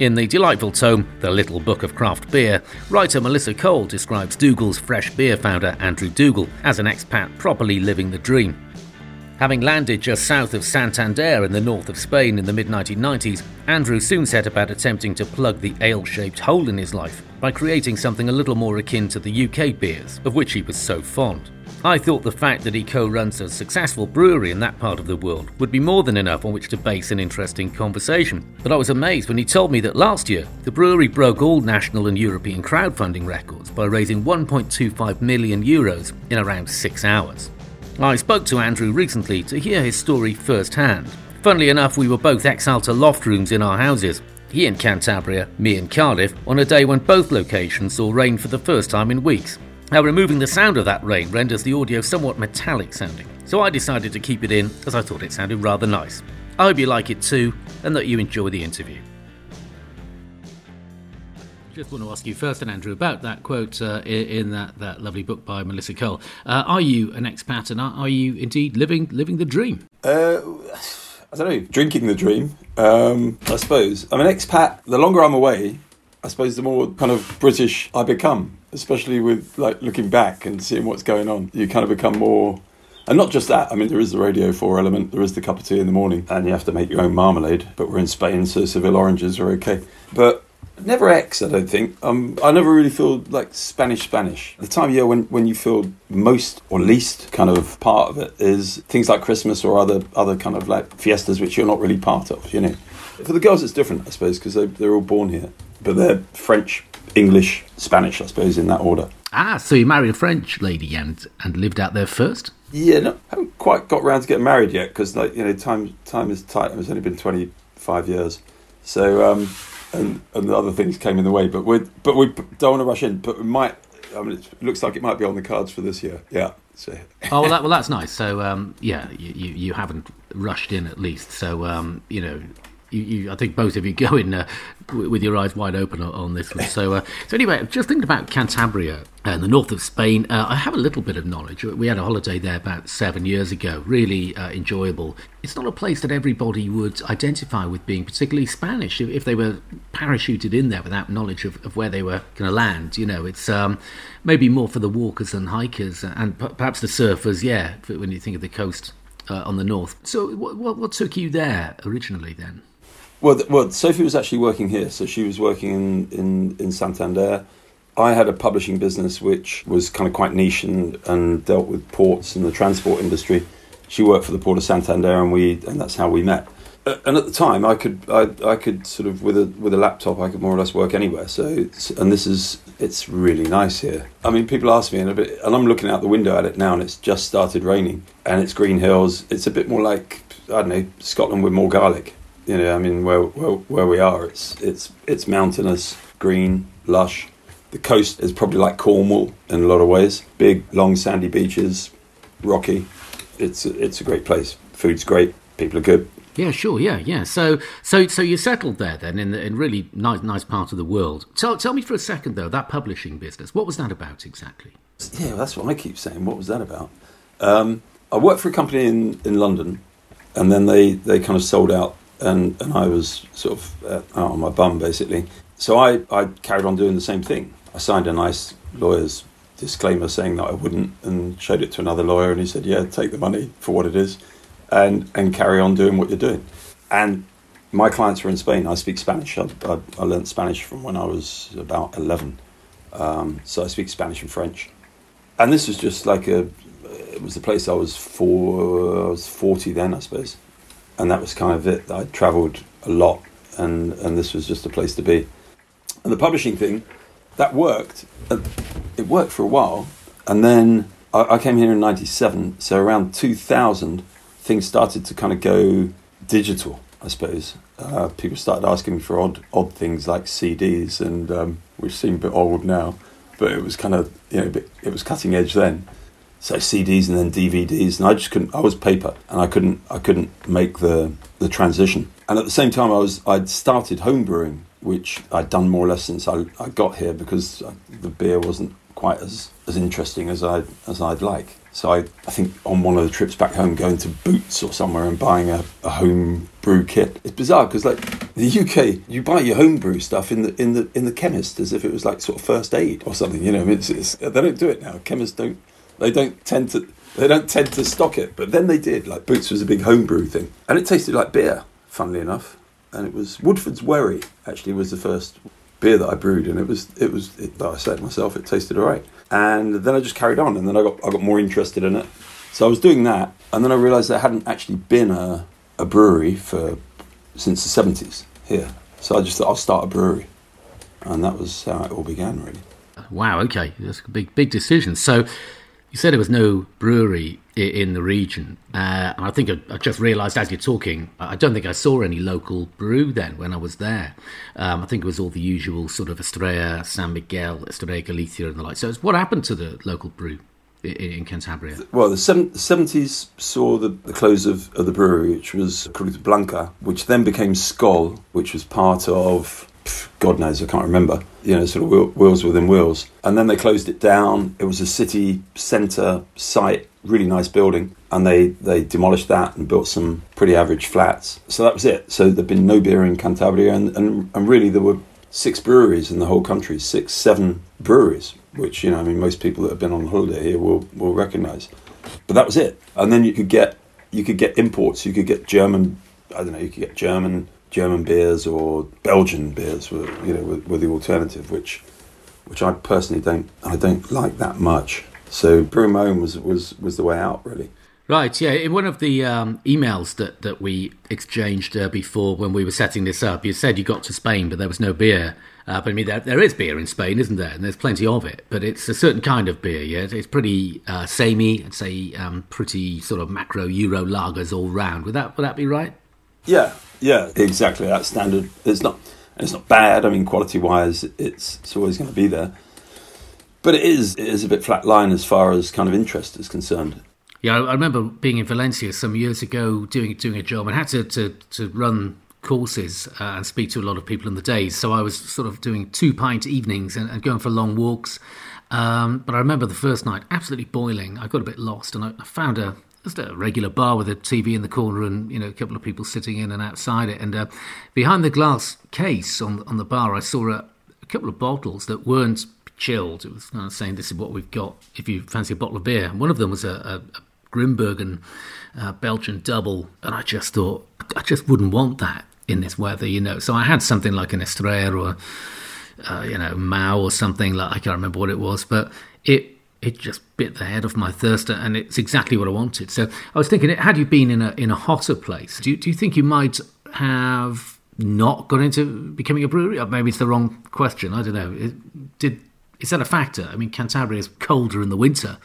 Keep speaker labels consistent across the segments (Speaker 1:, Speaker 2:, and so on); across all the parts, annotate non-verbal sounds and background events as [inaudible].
Speaker 1: In the delightful tome, The Little Book of Craft Beer, writer Melissa Cole describes Dougal's fresh beer founder Andrew Dougal as an expat properly living the dream. Having landed just south of Santander in the north of Spain in the mid 1990s, Andrew soon set about attempting to plug the ale shaped hole in his life by creating something a little more akin to the UK beers, of which he was so fond. I thought the fact that he co runs a successful brewery in that part of the world would be more than enough on which to base an interesting conversation. But I was amazed when he told me that last year, the brewery broke all national and European crowdfunding records by raising 1.25 million euros in around six hours. I spoke to Andrew recently to hear his story firsthand. Funnily enough, we were both exiled to loft rooms in our houses. He in Cantabria, me in Cardiff, on a day when both locations saw rain for the first time in weeks. Now, removing the sound of that rain renders the audio somewhat metallic sounding, so I decided to keep it in as I thought it sounded rather nice. I hope you like it too, and that you enjoy the interview. Just want to ask you first, and Andrew, about that quote uh, in, that, that lovely book by Melissa Cole. Uh, are you an expat, and are, are, you indeed living living the dream?
Speaker 2: Uh, I don't know, drinking the dream. Um, I suppose I'm an expat. The longer I'm away, I suppose the more kind of British I become especially with like looking back and seeing what's going on. You kind of become more and not just that, I mean, there is the Radio 4 element, there is the cup of tea in the morning, and you have to make your own marmalade. But we're in Spain, so Seville oranges are okay. But never X, I don't think. Um, I never really feel like Spanish Spanish. The time of year when, when you feel most or least kind of part of it is things like Christmas or other other kind of like fiestas which you're not really part of, you know. For the girls, it's different, I suppose, because they, they're all born here, but they're French English, Spanish, I suppose, in that order.
Speaker 1: Ah, so you married a French lady and and lived out there first?
Speaker 2: Yeah, no, haven't quite got around to getting married yet because, like, you know, time time is tight. It's only been twenty five years, so um, and and other things came in the way. But we but we don't want to rush in. But we might. I mean, it looks like it might be on the cards for this year. Yeah. So.
Speaker 1: oh well, that, [laughs] well, that's nice. So um, yeah, you, you, you haven't rushed in at least. So um, you know, you, you, I think both of you [laughs] go in uh, with your eyes wide open on, this one. So, uh, so anyway, just thinking about Cantabria and uh, the north of Spain, uh, I have a little bit of knowledge. We had a holiday there about seven years ago, really uh, enjoyable. It's not a place that everybody would identify with being particularly Spanish if, if they were parachuted in there without knowledge of, of where they were going to land. You know, it's um, maybe more for the walkers and hikers and p- perhaps the surfers, yeah, when you think of the coast uh, on the north. So, what, what, what took you there originally then?
Speaker 2: Well, well, Sophie was actually working here, so she was working in, in, in Santander. I had a publishing business which was kind of quite niche and, and dealt with ports and the transport industry. She worked for the port of Santander, and we and that's how we met. Uh, and at the time, I could I, I could sort of with a with a laptop, I could more or less work anywhere. So and this is it's really nice here. I mean, people ask me, and a bit, and I'm looking out the window at it now, and it's just started raining, and it's green hills. It's a bit more like I don't know Scotland with more garlic you know, I mean, where, where, where we are, it's it's it's mountainous, green, lush. The coast is probably like Cornwall in a lot of ways. Big, long, sandy beaches, rocky. It's it's a great place. Food's great. People are good.
Speaker 1: Yeah, sure. Yeah, yeah. So, so, so you settled there then in the, in really nice, nice part of the world. Tell, tell me for a second though that publishing business. What was that about exactly?
Speaker 2: Yeah, that's what I keep saying. What was that about? Um, I worked for a company in, in London, and then they, they kind of sold out and and I was sort of uh, out on my bum basically. So I I carried on doing the same thing. I signed a nice lawyer's disclaimer saying that I wouldn't, and showed it to another lawyer, and he said, "Yeah, take the money for what it is, and and carry on doing what you're doing." And my clients were in Spain. I speak Spanish. I, I, I learned Spanish from when I was about eleven, um, so I speak Spanish and French. And this was just like a. It was the place I was for. I was forty then, I suppose and that was kind of it. I travelled a lot, and and this was just a place to be. And the publishing thing, that worked. It worked for a while, and then I, I came here in '97. So around 2000, things started to kind of go digital. I suppose uh, people started asking me for odd odd things like CDs, and um, which seem a bit old now, but it was kind of you know it was cutting edge then so CDs and then DVDs, and I just couldn't. I was paper, and I couldn't. I couldn't make the the transition. And at the same time, I was. I'd started homebrewing, which I'd done more or less since I, I got here because the beer wasn't quite as, as interesting as I as I'd like. So I, I think on one of the trips back home, going to Boots or somewhere and buying a, a home brew kit. It's bizarre because like the UK, you buy your home brew stuff in the in the in the chemist as if it was like sort of first aid or something. You know, it's, it's, they don't do it now. Chemists don't. They don't tend to. They don't tend to stock it, but then they did. Like Boots was a big homebrew thing, and it tasted like beer. Funnily enough, and it was Woodforde's Wherry. Actually, was the first beer that I brewed, and it was it was. It, I said myself, it tasted alright and then I just carried on, and then I got I got more interested in it. So I was doing that, and then I realised there hadn't actually been a, a brewery for since the seventies here. So I just thought I'll start a brewery, and that was how it all began, really.
Speaker 1: Wow. Okay, that's a big big decision. So you said there was no brewery in the region, uh, and I think I, I just realised as you're talking, I don't think I saw any local brew then when I was there. Um, I think it was all the usual sort of Estrella, San Miguel, Estrella Galicia, and the like. So, what happened to the local brew in, in Cantabria?
Speaker 2: Well, the seventies saw the, the, close of, of the brewery, which was Cruz Blanca, which then became Skol, which was part of God knows, I can't remember, you know, sort of wheels within wheels. And then they closed it down. It was a city centre site, really nice building. And they, they demolished that and built some pretty average flats. So that was it. So there'd been no beer in Cantabria. And, and, and really, there were six breweries in the whole country, six, seven breweries, which, you know, I mean, most people that have been on holiday here will, will recognise. But that was it. And then you could get you could get imports. You could get German, I don't know, you could get German German beers or Belgian beers were you know were, were, the alternative, which which I personally don't I don't like that much. So brewing my own was was was the way out really.
Speaker 1: Right, yeah. In one of the um, emails that, that we exchanged uh, before when we were setting this up, you said you got to Spain, but there was no beer. Uh, but I mean, there, there is beer in Spain, isn't there? And there's plenty of it. But it's a certain kind of beer, yeah? It's pretty uh, samey, I'd say um, pretty sort of macro Euro lagers all round. Would that, would that be right?
Speaker 2: Yeah, yeah, exactly. That standard. It's not. It's not bad. I mean, quality wise, it's it's always going to be there. But it is it is a bit flat line as far as kind of interest is concerned.
Speaker 1: Yeah, I remember being in Valencia some years ago doing doing a job and had to to, to run courses uh, and speak to a lot of people in the days. So I was sort of doing two pint evenings and, and going for long walks. Um, but I remember the first night absolutely boiling. I got a bit lost and I, I found a just a regular bar with a TV in the corner and you know a couple of people sitting in and outside it. And uh, behind the glass case on on the bar, I saw a, a, couple of bottles that weren't chilled. It was kind of saying this is what we've got if you fancy a bottle of beer. And one of them was a, a, a Grimbergen uh, Belgian double, and I just thought I just wouldn't want that in this weather, you know. So I had something like an Estrella or uh, you know Mahou or something like I can't remember what it was, but it it just bit the head off my thirster, and it's exactly what I wanted. So I was thinking, had you been in a in a hotter place, do you, do you think you might have not gone into becoming a brewery? Or maybe it's the wrong question. I don't know. It, did is that a factor? I mean, Cantabria is colder in the winter.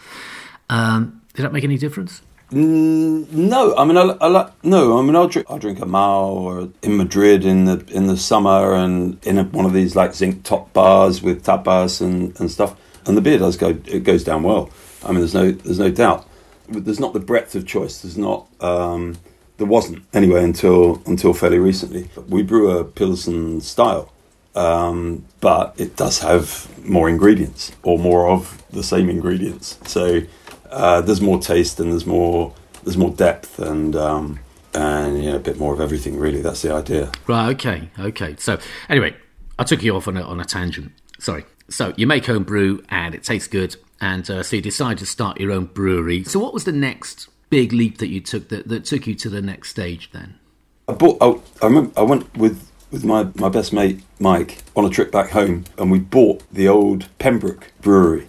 Speaker 1: Um, did that make any difference?
Speaker 2: Mm, no, I mean, I, I like no. I mean, I'll drink. I'll drink a Mahou or in Madrid in the in the summer and in a, one of these like zinc top bars with tapas and, and stuff and the beer does go it goes down well. I mean, there's no there's no doubt. There's not the breadth of choice. There's not um, there wasn't anyway until until fairly recently. We brew a pilsen style, um, but it does have more ingredients or more of the same ingredients. So uh, there's more taste and there's more there's more depth and um, and you know, a bit more of everything. Really, that's the idea.
Speaker 1: Right. Okay. Okay. So anyway, I took you off on a, on a tangent. Sorry. So you make home brew and it tastes good, and uh, so you decide to start your own brewery. So what was the next big leap that you took that, that took you to the next stage then?
Speaker 2: I bought. I, I remember I went with with my, my best mate Mike on a trip back home, and we bought the old Pembroke Brewery,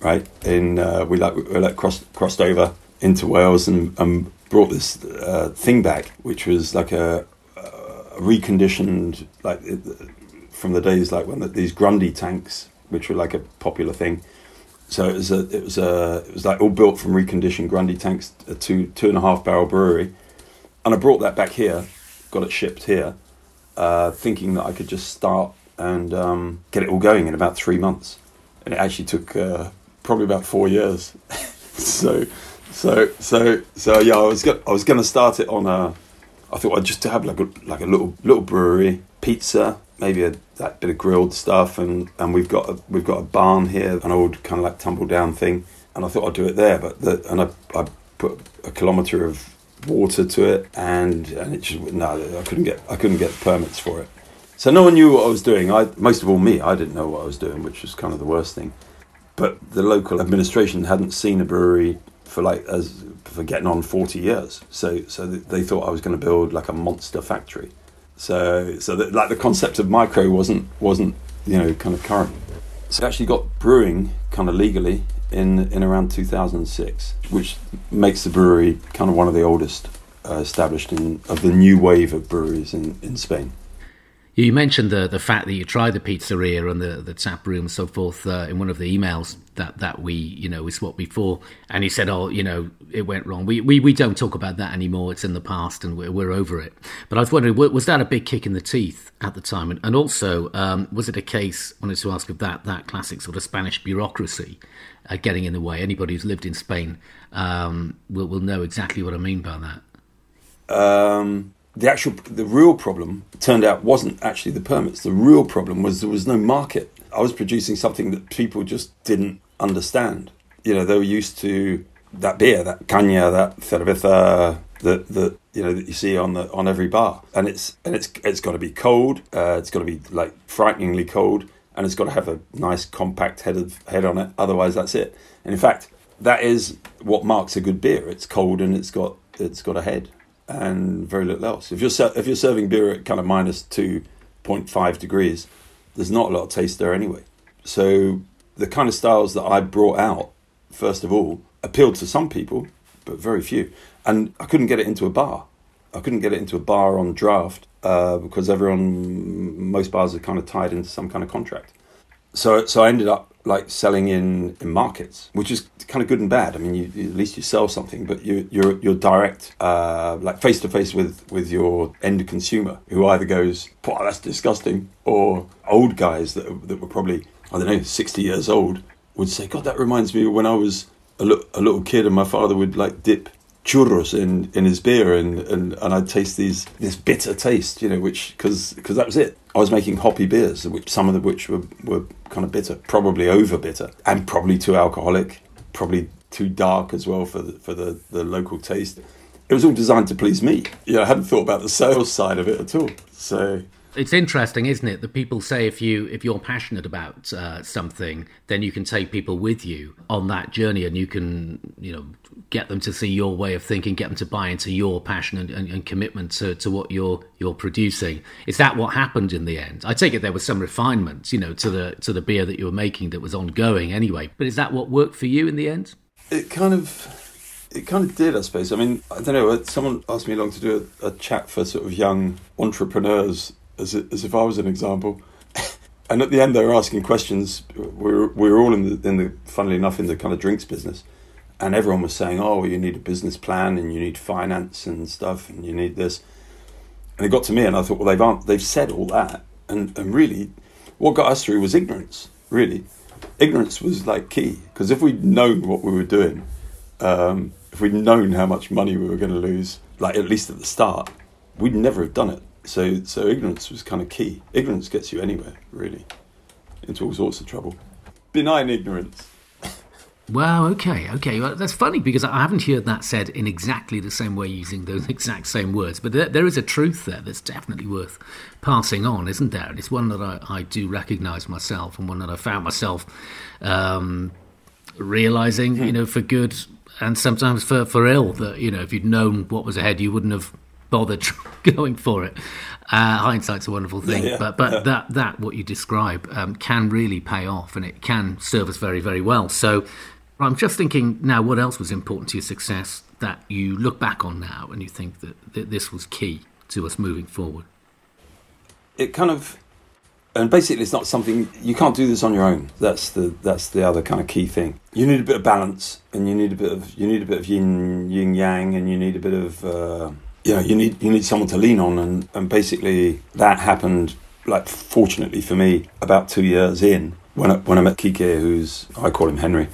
Speaker 2: right? In uh, we like we like crossed crossed over into Wales and, and brought this uh, thing back, which was like a, a reconditioned like from the days like when the, these Grundy tanks, which were like a popular thing. So it was a, it was a, it was like all built from reconditioned Grundy tanks, a two two and a half barrel brewery, and I brought that back here, got it shipped here, uh, thinking that I could just start and um, get it all going in about three months, and it actually took uh, probably about four years. [laughs] so, so, so, so yeah, I was go- I was going to start it on a. I thought I'd just have like a like a little little brewery, pizza, maybe a that bit of grilled stuff, and, and we've got a, we've got a barn here, an old kind of like tumble down thing, and I thought I'd do it there. But the, and I, I put a kilometre of water to it, and and it just no, I couldn't get I couldn't get permits for it. So no one knew what I was doing. I most of all me, I didn't know what I was doing, which was kind of the worst thing. But the local administration hadn't seen a brewery for like as for getting on 40 years. So so they thought I was going to build like a monster factory. So so like the concept of micro wasn't wasn't you know kind of current. So I actually got brewing kind of legally in in around 2006, which makes the brewery kind of one of the oldest uh, established in of the new wave of breweries in in Spain.
Speaker 1: You mentioned the the fact that you tried the pizzeria and the, the tap room and so forth uh, in one of the emails that, that we you know we swapped before, and you said, "Oh, you know, it went wrong." We, we we don't talk about that anymore. It's in the past, and we're, we're over it. But I was wondering, was that a big kick in the teeth at the time, and, and also um, was it a case? Wanted to ask of that that classic sort of Spanish bureaucracy uh, getting in the way. Anybody who's lived in Spain um, will will know exactly what I mean by that.
Speaker 2: Um the actual the real problem turned out wasn't actually the permits. The real problem was there was no market. I was producing something that people just didn't understand. You know, they were used to that beer, that caña, that cerveza that that you know that you see on the on every bar, and it's and it's it's got to be cold. Uh, it's got to be like frighteningly cold, and it's got to have a nice compact head of, head on it. Otherwise, that's it. And in fact, that is what marks a good beer. It's cold and it's got it's got a head and very little else. If you're if you're serving beer at kind of minus two point five degrees, there's not a lot of taste there anyway. So the kind of styles that I brought out, first of all, appealed to some people, but very few. And I couldn't get it into a bar. I couldn't get it into a bar on draft uh, because everyone, most bars are kind of tied into some kind of contract. So, so I ended up like selling in, in markets, which is kind of good and bad. I mean, you, at least you sell something, but you, you're you're direct, uh, like face to face with with your end consumer, who either goes, "Wow, that's disgusting," or old guys that that were probably I don't know sixty years old would say, "God, that reminds me of when I was a, lo- a little kid and my father would like dip." Churros in, in his beer and, and, and I'd taste these this bitter taste, you know, which because that was it. I was making hoppy beers, which some of the which were, were kind of bitter, probably over bitter, and probably too alcoholic, probably too dark as well for the, for the, the local taste. It was all designed to please me. Yeah, I hadn't thought about the sales side of it at all. So
Speaker 1: it's interesting, isn't it, that people say if you if you're passionate about uh, something, then you can take people with you on that journey, and you can you know get them to see your way of thinking, get them to buy into your passion and, and, and, commitment to, to what you're you're producing. Is that what happened in the end? I take it there was some refinements, you know, to the to the beer that you were making that was ongoing anyway. But is that what worked for you in the end?
Speaker 2: It kind of. It kind of did, I suppose. I mean, I don't know. Someone asked me along to do a, a chat for sort of young entrepreneurs, as, as if I was an example. and at the end, they were asking questions. We were, we were all in the, in the, funnily enough, in the kind of drinks business and everyone was saying, "Oh, you need a business plan and you need finance and stuff and you need this." And it got to me, and I thought, "Well, they've they've said all that, and and really, what got us through was ignorance. Really, ignorance was like key because if we'd known what we were doing, um, if we'd known how much money we were going to lose, like at least at the start, we'd never have done it. So so ignorance was kind of key. Ignorance gets you anywhere, really, into all sorts of trouble. Benign ignorance." [laughs]
Speaker 1: Wow, okay, okay. Well, that's funny because I haven't heard that said in exactly the same way using those [laughs] exact same words. But there, there is a truth there that's definitely worth passing on, isn't there? And it's one that I, I do recognize myself and one that I found myself um, realizing, you know, for good and sometimes for, for ill, that, you know, if you'd known what was ahead, you wouldn't have bothered [laughs] going for it. Uh, hindsight's a wonderful thing, yeah, yeah, but but yeah. that that what you describe um, can really pay off, and it can serve us very very well. So I'm just thinking now, what else was important to your success that you look back on now and you think that, that this was key to us moving forward?
Speaker 2: It kind of, and basically, it's not something you can't do this on your own. That's the that's the other kind of key thing. You need a bit of balance, and you need a bit of you need a bit of yin yin yang, and you need a bit of uh, know you need you need someone to lean on, and and basically that happened. Like fortunately for me, about two years in, when I, when I met Kike, who's I call him Henry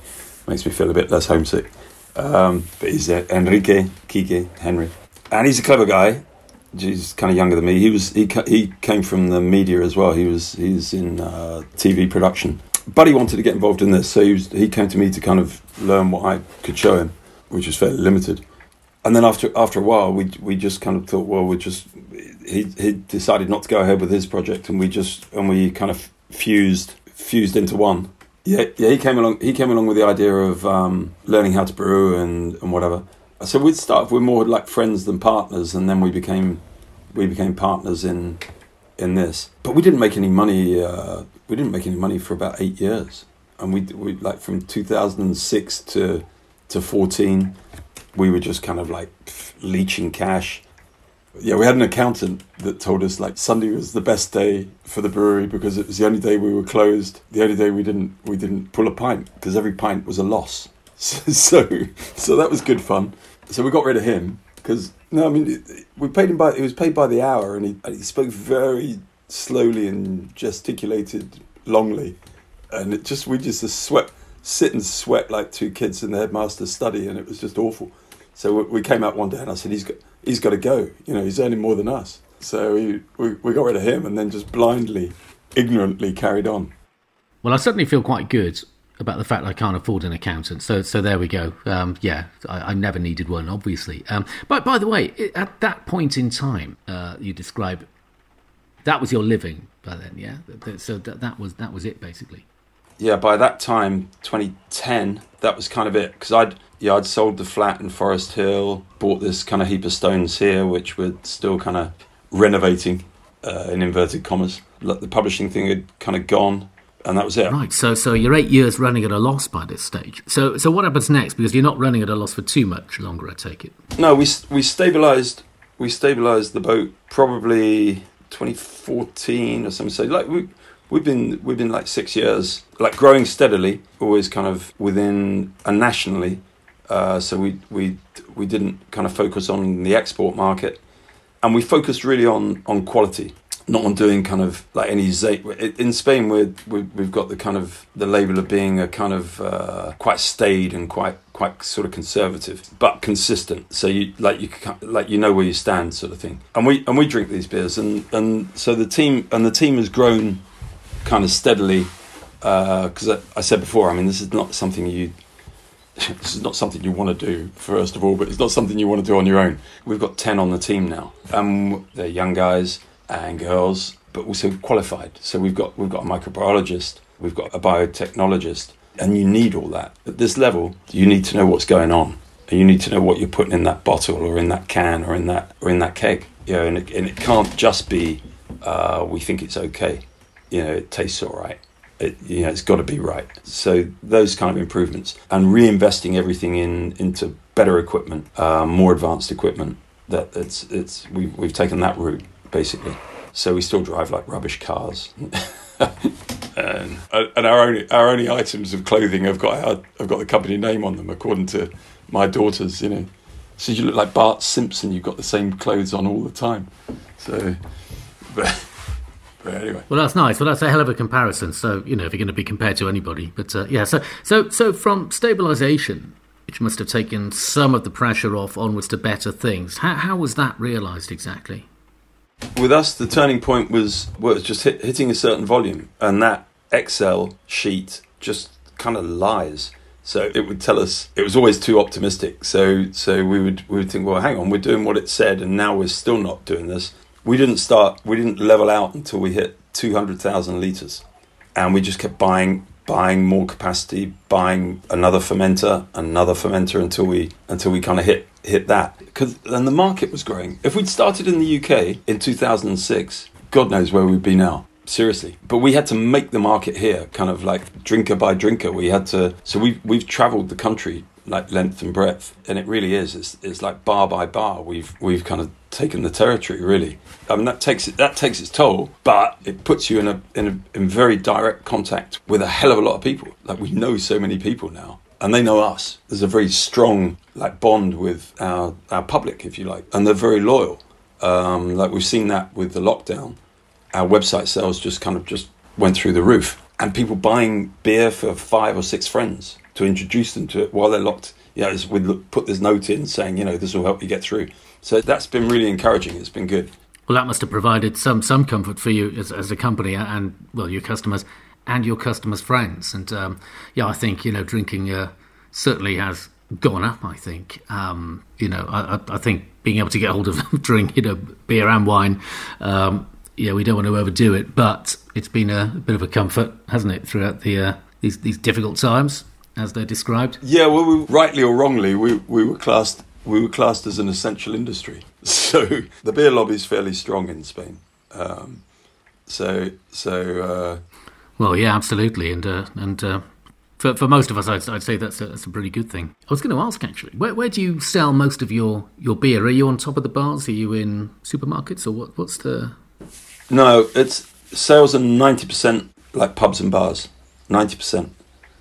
Speaker 2: makes me feel a bit less homesick. Um, but he's uh, Enrique Kike Henry, and he's a clever guy. He's kind of younger than me. He was he he came from the media as well. He was he's in uh, TV production, but he wanted to get involved in this, so he, was, he came to me to kind of learn what I could show him, which was fairly limited. And then after after a while, we we just kind of thought, well, we just he he decided not to go ahead with his project, and we just and we kind of fused fused into one. Yeah, yeah. He came along. He came along with the idea of um, learning how to brew and, and whatever. So we'd start. We're more like friends than partners, and then we became we became partners in in this. But we didn't make any money. Uh, we didn't make any money for about eight years, and we we like from two thousand and six to to fourteen, we were just kind of like leeching cash. Yeah, we had an accountant that told us like Sunday was the best day for the brewery because it was the only day we were closed, the only day we didn't we didn't pull a pint because every pint was a loss. [laughs] So, so, so that was good fun. So we got rid of him because no, I mean we paid him by he was paid by the hour, and he he spoke very slowly and gesticulated longly, and it just we just sweat sit and sweat like two kids in the headmaster's study, and it was just awful. So we came out one day, and I said he's got he's got to go. You know, he's earning more than us. So we, we, we got rid of him, and then just blindly, ignorantly carried on.
Speaker 1: Well, I certainly feel quite good about the fact I can't afford an accountant. So, so there we go. Um, yeah, I, I, never needed one, obviously. Um, but by the way, at that point in time, uh, you describe that was your living by then, yeah. So that, that was that was it basically.
Speaker 2: Yeah, by that time, 2010, that was kind of it because I'd yeah I'd sold the flat in Forest Hill, bought this kind of heap of stones here, which we're still kind of renovating uh, in inverted commas. The publishing thing had kind of gone and that was it.
Speaker 1: Right. So, so you're eight years running at a loss by this stage. So, so what happens next? Because you're not running at a loss for too much longer, I take it.
Speaker 2: No, we we stabilised we stabilised the boat probably 2014 or something. So, like we we've been we've been like six years, like growing steadily, always kind of within and nationally. Uh, so we we we didn't kind of focus on the export market, and we focused really on on quality not on doing kind of like any zate. In Spain, we're, we have got the kind of the label of being a kind of uh, quite staid and quite quite sort of conservative, but consistent. So you like you like you know where you stand, sort of thing. And we and we drink these beers, and and so the team and the team has grown kind of steadily. Because uh, I, I said before, I mean, this is not something you [laughs] this is not something you want to do first of all, but it's not something you want to do on your own. We've got ten on the team now, and they're young guys and girls, but also qualified. So we've got we've got a microbiologist, we've got a biotechnologist, and you need all that. At this level, you need to know what's going on, and you need to know what you're putting in that bottle or in that can or in that or in that keg. You know, and it, and it can't just be uh, we think it's okay. You know, it tastes all right. It, you know, it's got to be right. So those kind of improvements and reinvesting everything in into better equipment, uh, more advanced equipment. That it's it's we've we've taken that route basically. So we still drive like rubbish cars. [laughs] and, and our only our only items of clothing have got our, have got the company name on them, according to my daughters. You know, so you look like Bart Simpson. You've got the same clothes on all the time. So, but, but anyway.
Speaker 1: Well, that's nice. Well, that's a hell of a comparison. So you know, if you're going to be compared to anybody, but uh, yeah. So so so from stabilization. Which must have taken some of the pressure off onwards to better things. How, how was that realised exactly?
Speaker 2: With us, the turning point was was just hit, hitting a certain volume, and that Excel sheet just kind of lies. So it would tell us it was always too optimistic. So so we would we would think, well, hang on, we're doing what it said, and now we're still not doing this. We didn't start. We didn't level out until we hit two hundred thousand liters, and we just kept buying buying more capacity, buying another fermenter, another fermenter until we until we kind of hit hit that. Because then the market was growing. If we'd started in the UK in 2006, God knows where we'd be now. Seriously, but we had to make the market here, kind of like drinker by drinker. We had to, so we've we've travelled the country like length and breadth, and it really is. It's, it's like bar by bar. We've we've kind of taken the territory really. I mean that takes it that takes its toll, but it puts you in a in a in very direct contact with a hell of a lot of people. Like we know so many people now, and they know us. There's a very strong like bond with our our public, if you like, and they're very loyal. Um, like we've seen that with the lockdown, our website sales just kind of just went through the roof, and people buying beer for five or six friends to introduce them to it while they're locked. Yeah, you know, we put this note in saying, you know, this will help you get through. So that's been really encouraging. It's been good.
Speaker 1: Well, that must have provided some some comfort for you as, as a company and well your customers. and your customers' friends. And um, yeah, I think you know drinking uh, certainly has gone up. I think um, you know I, I, think being able to get hold of [laughs] drink you know beer and wine. Um, yeah, we don't want to overdo it, but it's been a, a bit of a comfort, hasn't it, throughout the uh, these these difficult times as they're described.
Speaker 2: Yeah, well, we, rightly or wrongly, we we were classed we were classed as an essential industry. [laughs] So the beer lobby is fairly strong in Spain. Um, so so. Uh,
Speaker 1: well, yeah, absolutely, and uh, and. Uh, for, for most of us, I'd, I'd say that's a, that's a pretty good thing. I was going to ask actually, where, where do you sell most of your, your beer? Are you on top of the bars? Are you in supermarkets, or what, what's the?
Speaker 2: No, it's sales are ninety percent like pubs and bars, ninety percent.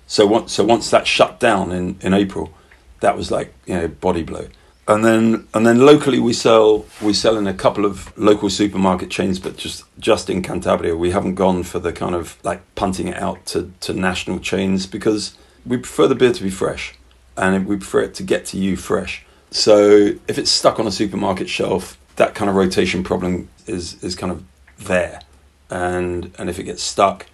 Speaker 2: So once so once that shut down in, in April, that was like you know body blow. And then and then locally we sell we sell in a couple of local supermarket chains, but just just in Cantabria we haven't gone for the kind of like punting it out to, to national chains because we prefer the beer to be fresh, and we prefer it to get to you fresh. So if it's stuck on a supermarket shelf, that kind of rotation problem is is kind of there, and and if it gets stuck,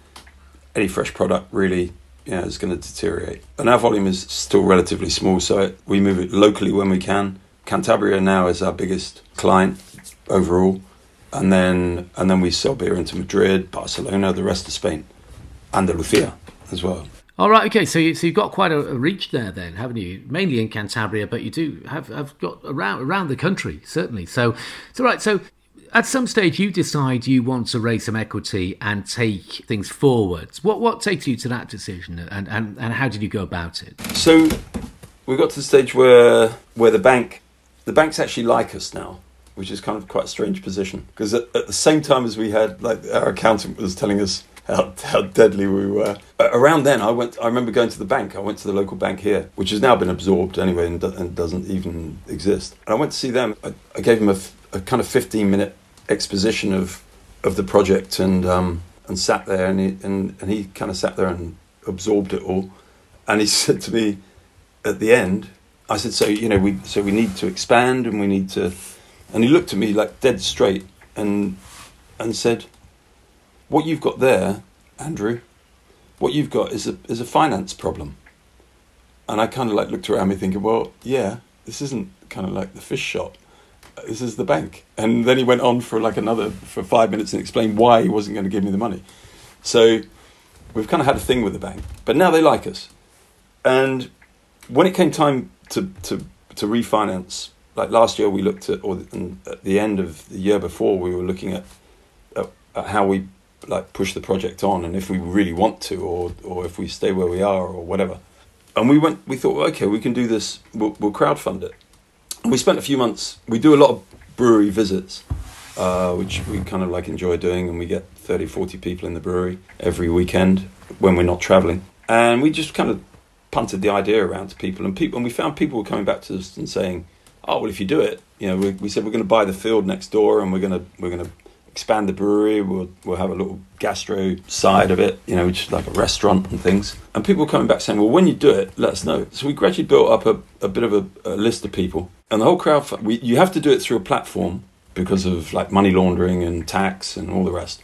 Speaker 2: any fresh product really yeah, is going to deteriorate. And our volume is still relatively small, so we move it locally when we can. Cantabria now is our biggest client overall, and then and then we sell beer into Madrid, Barcelona, the rest of Spain, Andalusia as well.
Speaker 1: All right, okay. So, you, so you've got quite a, a, reach there, then, haven't you? Mainly in Cantabria, but you do have, have got around around the country, certainly. So, so right. So, at some stage, you decide you want to raise some equity and take things forwards. What what takes you to that decision, and, and, and how did you go about it?
Speaker 2: So we got to the stage where where the bank the banks actually like us now, which is kind of quite a strange position because at, at the same time as we had like our accountant was telling us how, how deadly we were. Around then, I went. I remember going to the bank. I went to the local bank here, which has now been absorbed anyway and, and doesn't even exist. And I went to see them. I, I gave them a, a, kind of fifteen minute exposition of of the project and um, and sat there and he and, and he kind of sat there and absorbed it all. And he [laughs] said to me at the end I said so you know we so we need to expand and we need to and he looked at me like dead straight and and said what you've got there Andrew what you've got is a is a finance problem. And I kind of like looked around me thinking well yeah this isn't kind of like the fish shop this is the bank. And then he went on for like another, for five minutes and explained why he wasn't going to give me the money. So we've kind of had a thing with the bank, but now they like us. And when it came time to, to, to refinance, like last year we looked at, or at the end of the year before, we were looking at, at, at how we like push the project on and if we really want to, or, or if we stay where we are or whatever. And we went, we thought, well, okay, we can do this, we'll, we'll crowdfund it we spent a few months. We do a lot of brewery visits, uh, which we kind of like enjoy doing, and we get 30, 40 people in the brewery every weekend when we're not traveling. And we just kind of punted the idea around to people, and people, and we found people were coming back to us and saying, "Oh, well, if you do it, you know, we, we said we're going to buy the field next door, and we're going to we're going to expand the brewery. We'll we'll have a little gastro side of it, you know, which is like a restaurant and things. And people coming back saying, "Well, when you do it, let us know." So we gradually built up a, a bit of a, a list of people, and the whole crowd. We, you have to do it through a platform because of like money laundering and tax and all the rest.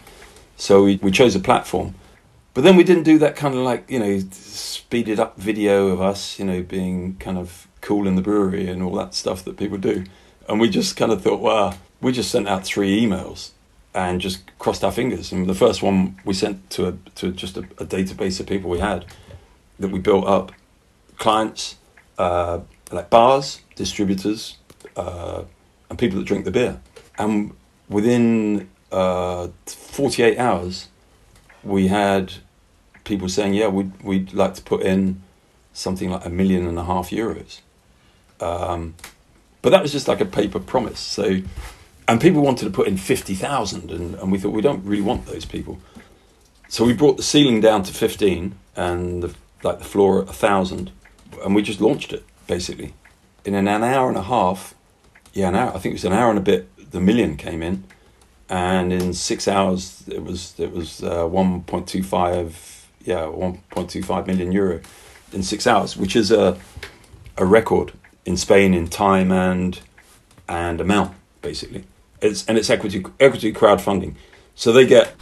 Speaker 2: So we, we chose a platform. But then we didn't do that kind of like, you know, speeded up video of us, you know, being kind of cool in the brewery and all that stuff that people do. And we just kind of thought, wow, we just sent out three emails and just crossed our fingers. And the first one we sent to a, to just a, a database of people we had that we built up, clients, uh, like bars, distributors, uh, and people that drink the beer. And within uh, 48 hours, we had people saying, "Yeah, we'd we'd like to put in something like a million and a half euros." Um, but that was just like a paper promise. So and people wanted to put in 50,000 and, and we thought we don't really want those people. So we brought the ceiling down to 15 and the, like the floor at 1,000 and we just launched it basically. In an, an hour and a half, yeah, an hour, I think it was an hour and a bit, the million came in and in six hours it was it was uh, 1.25 yeah 1.25 million euro in six hours which is a a record in Spain in time and and amount basically it's and it's equity equity crowdfunding. So they get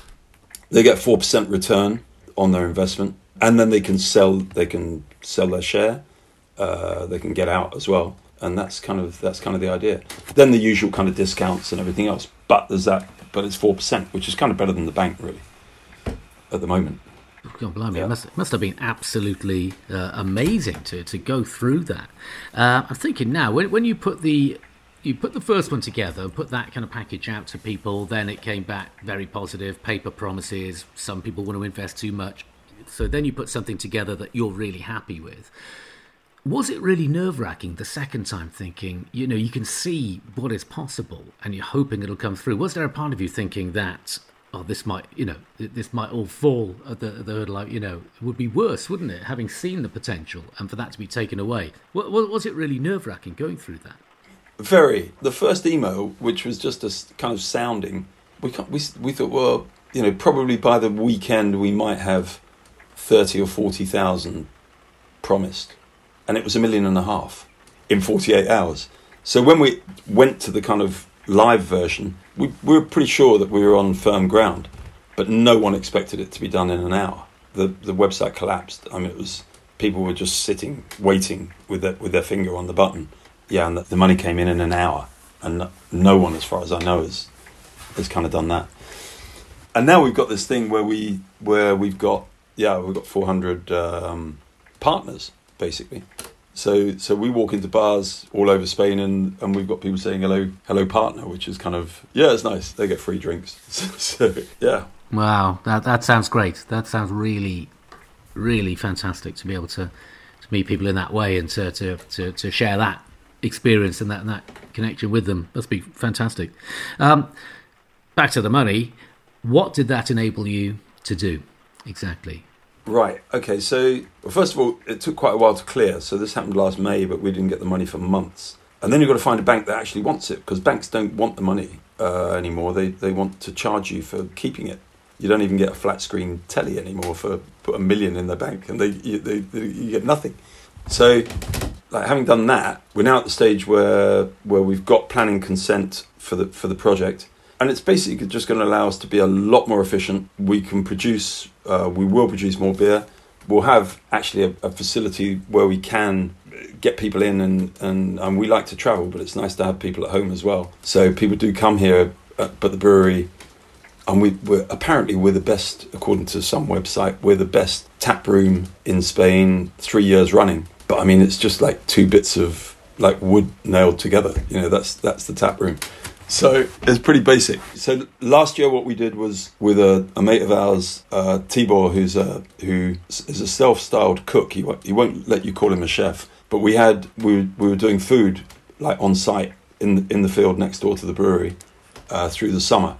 Speaker 2: they get four percent return on their investment, and then they can sell they can sell their share, uh, they can get out as well, and that's kind of that's kind of the idea. Then the usual kind of discounts and everything else, but there's that, but it's four percent, which is kind of better than the bank really at the moment.
Speaker 1: God blimey, yeah. it must, must have been absolutely uh, amazing to, to go through that. Uh, I'm thinking now, when, when you put the you put the first one together, put that kind of package out to people, then it came back very positive, paper promises, some people want to invest too much. So then you put something together that you're really happy with. Was it really nerve wracking the second time thinking, you know, you can see what is possible and you're hoping it'll come through? Was there a part of you thinking that oh, this might, you know, this might all fall at the, the hurdle. Like, you know, it would be worse, wouldn't it, having seen the potential and for that to be taken away? Was it really nerve wracking going through that?
Speaker 2: Very. The first email, which was just a kind of sounding, we we we thought, well, you know, probably by the weekend we might have thirty or forty thousand promised, and it was a million and a half in forty eight hours. So when we went to the kind of live version, we, we were pretty sure that we were on firm ground, but no one expected it to be done in an hour. The the website collapsed. I mean, it was people were just sitting waiting with their, with their finger on the button. Yeah, and the, money came in in an hour, and no one, as far as I know, has has kind of done that. And now we've got this thing where we where we've got yeah we've got 400 um, partners basically so so we walk into bars all over Spain and, and we've got people saying hello hello partner, which is kind of yeah, it's nice. They get free drinks. [laughs] so yeah.
Speaker 1: Wow, that that sounds great. That sounds really really fantastic to be able to to meet people in that way and to to, to, to share that experience and that and that connection with them. Must be fantastic. Um, back to the money. What did that enable you to do exactly?
Speaker 2: Right. Okay. So well, first of all, it took quite a while to clear. So this happened last May, but we didn't get the money for months. And then you've got to find a bank that actually wants it because banks don't want the money uh, anymore. They they want to charge you for keeping it. You don't even get a flat screen telly anymore for put a million in the bank, and they you, they, they, you get nothing. So, like having done that, we're now at the stage where where we've got planning consent for the for the project and it's basically just going to allow us to be a lot more efficient. We can produce, uh, we will produce more beer. We'll have actually a, a, facility where we can get people in, and, and, and we like to travel, but it's nice to have people at home as well. So people do come here, at, but the brewery, and we, we're apparently we're the best, according to some website, we're the best tap room in Spain, three years running. But I mean, it's just like two bits of like wood nailed together. You know, that's that's the tap room. So it's pretty basic. So last year, what we did was with a, a mate of ours, uh, Tibor, who's a who is a self-styled cook. He won't, he won't let you call him a chef. But we had we we were doing food like on site in the, in the field next door to the brewery uh, through the summer.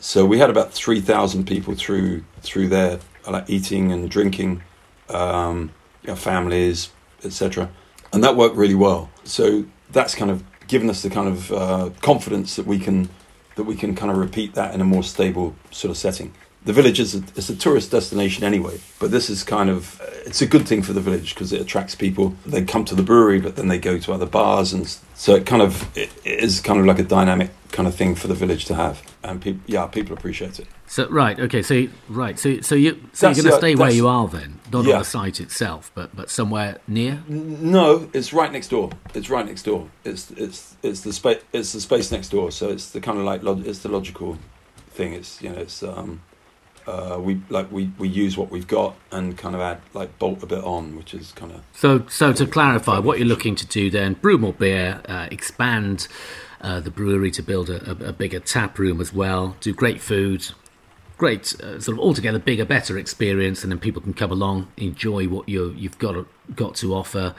Speaker 2: So we had about three thousand people through through there, like eating and drinking, um, you know, families, etc. And that worked really well. So that's kind of given us the kind of uh, confidence that we can that we can kind of repeat that in a more stable sort of setting. The village is a, it's a tourist destination anyway, but this is kind of it's a good thing for the village because it attracts people. They come to the brewery, but then they go to other bars, and so it kind of it, it is kind of like a dynamic kind of thing for the village to have, and people yeah people appreciate it.
Speaker 1: So right, okay, so right, so so you so that's, you're going to stay where you are then, not yeah. on the site itself, but but somewhere near.
Speaker 2: No, it's right next door. It's right next door. It's it's it's the space. It's the space next door. So it's the kind of like log- it's the logical thing. It's you know it's um uh, we like we, we use what we've got and kind of add like bolt a bit on, which is kind of
Speaker 1: so. So to clarify, what you're looking to do then, brew more beer, uh, expand uh, the brewery to build a, a, a, bigger tap room as well, do great food, great uh, sort of altogether bigger, better experience, and then people can come along, enjoy what you you've got got to offer,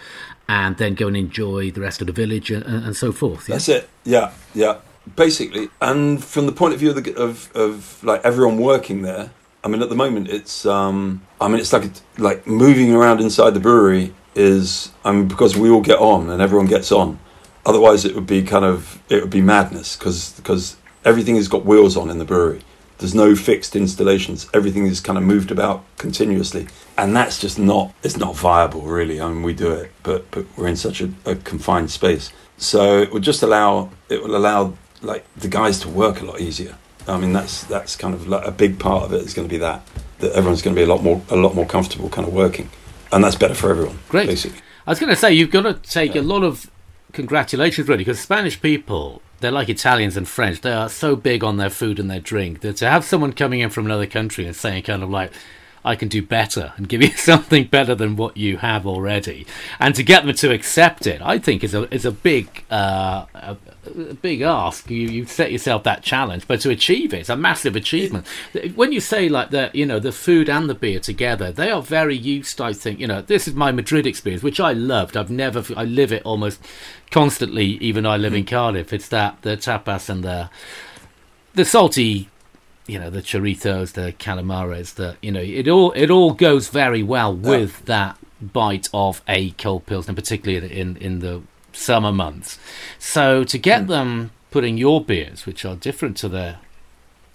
Speaker 1: and then go and enjoy the rest of the village and, and so forth.
Speaker 2: Yeah? That's it. Yeah, yeah. Basically, and from the point of view of, the, of, of like everyone working there, I mean, at the moment, it's um, I mean, it's like like moving around inside the brewery is I mean because we all get on and everyone gets on. Otherwise, it would be kind of it would be madness because because everything has got wheels on in the brewery. There's no fixed installations. Everything is kind of moved about continuously, and that's just not it's not viable really. I mean, we do it, but but we're in such a, a confined space, so it would just allow it will allow like the guys to work a lot easier. I mean, that's that's kind of like a big part of it is going to be that. that everyone's going to be a lot more a lot more comfortable kind of working, and that's better for everyone.
Speaker 1: Great.
Speaker 2: Basically.
Speaker 1: I was going to say you've got to take a lot of congratulations, really, because Spanish people they're like Italians and French. They are so big on their food and their drink that to have someone coming in from another country and saying kind of like, I can do better and give you [laughs] something better than what you have already, and to get them to accept it, I think is a is a big uh, a, a big ask. You you set yourself that challenge, but to achieve it, it's a massive achievement. When you say like that, you know, the food and the beer together, they are very used. I think you know, this is my Madrid experience, which I loved. I've never I live it almost constantly, even though I live in Cardiff. It's that the tapas and the the salty you know the choritos, the calamares, the you know it all it all goes very well with yeah. that bite of a cold pilsner, particularly in in the summer months. So to get mm. them putting your beers, which are different to their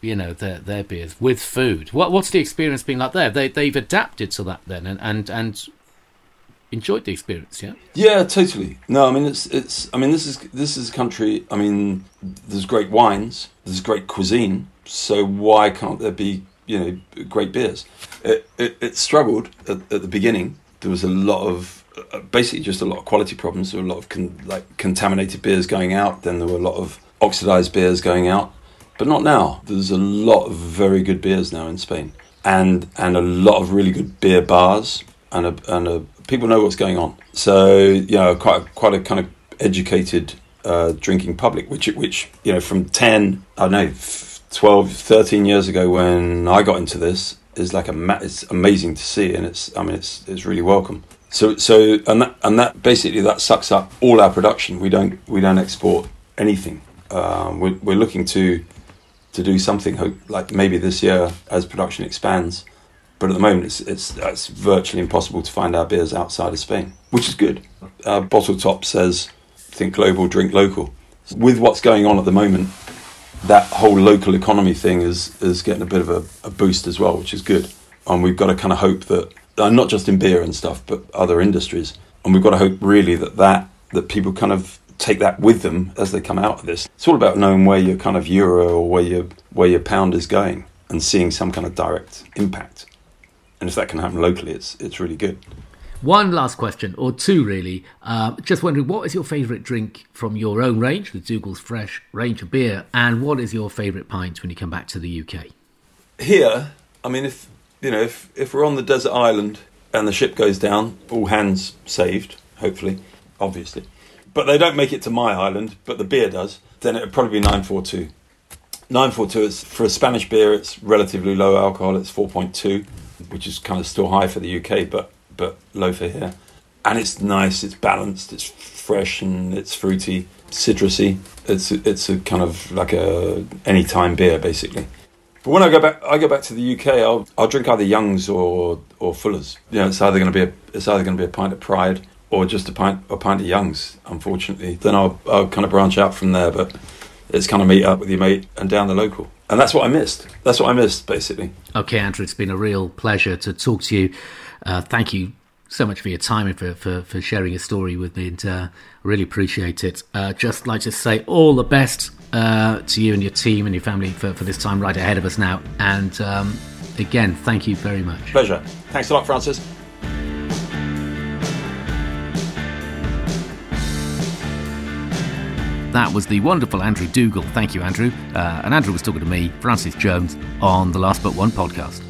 Speaker 1: you know their their beers, with food, what what's the experience been like there? They they've adapted to that then, and and and enjoyed the experience, yeah.
Speaker 2: Yeah, totally. No, I mean it's it's. I mean this is this is a country. I mean, there's great wines, there's great cuisine, so why can't there be you know great beers? It, it, it struggled at, at, the beginning. There was a lot of uh, basically just a lot of quality problems. There were a lot of con, like contaminated beers going out. Then there were a lot of oxidized beers going out. But not now. There's a lot of very good beers now in Spain, and and a lot of really good beer bars, and a, and a, people know what's going on. So you know, quite quite a kind of educated uh, drinking public, which which you know from ten I don't know 12, 13 years ago when I got into this is like a it's amazing to see, and it's I mean it's it's really welcome. So so and that and that basically that sucks up all our production. We don't we don't export anything. Um, we're we're looking to to do something like maybe this year as production expands. But at the moment, it's, it's, it's virtually impossible to find our beers outside of Spain, which is good. Our bottle top says, think global, drink local. With what's going on at the moment, that whole local economy thing is is getting a bit of a, a boost as well, which is good. And we've got to kind of hope that, uh, not just in beer and stuff, but other industries. And we've got to hope really that that that people kind of take that with them as they come out of this. It's all about knowing where your kind of euro or where your where your pound is going and seeing some kind of direct impact. And if that can happen locally, it's it's really good.
Speaker 1: One last question, or two really. Uh, just wondering, what is your favourite drink from your own range, the Dougal's Fresh range of beer, and what is your favourite pint when you come back to the UK?
Speaker 2: Here, I mean, if you know, if if we're on the desert island and the ship goes down, all hands saved, hopefully, obviously. But they don't make it to my island, but the beer does. Then it would probably be nine four two. Nine four two is for a Spanish beer. It's relatively low alcohol. It's four point two, which is kind of still high for the UK, but but low for here. And it's nice, it's balanced, it's fresh and it's fruity, citrusy. It's it's a kind of like a anytime beer basically. But when I go back, I go back to the UK. I'll I'll drink either Young's or or Fuller's. You know, it's either going to be a it's either going to be a pint of Pride or just a pint a pint of Young's. Unfortunately, then I'll I'll kind of branch out from there. But it's kind of meet up with your mate and down the local. And that's what I missed. That's what I missed, basically.
Speaker 1: Okay, Andrew, it's been a real pleasure to talk to you. Uh, thank you so much for your time and for, for, for sharing your story with me, and uh, really appreciate it. Uh, just like to say all the best uh, to you and your team and your family for, for this time right ahead of us now. And um, again, thank you very much.
Speaker 2: Pleasure. Thanks a lot, Francis.
Speaker 1: That was the wonderful Andrew Dougal. Thank you, Andrew. Uh, and Andrew was talking to me, Francis Jones, on the Last But One podcast.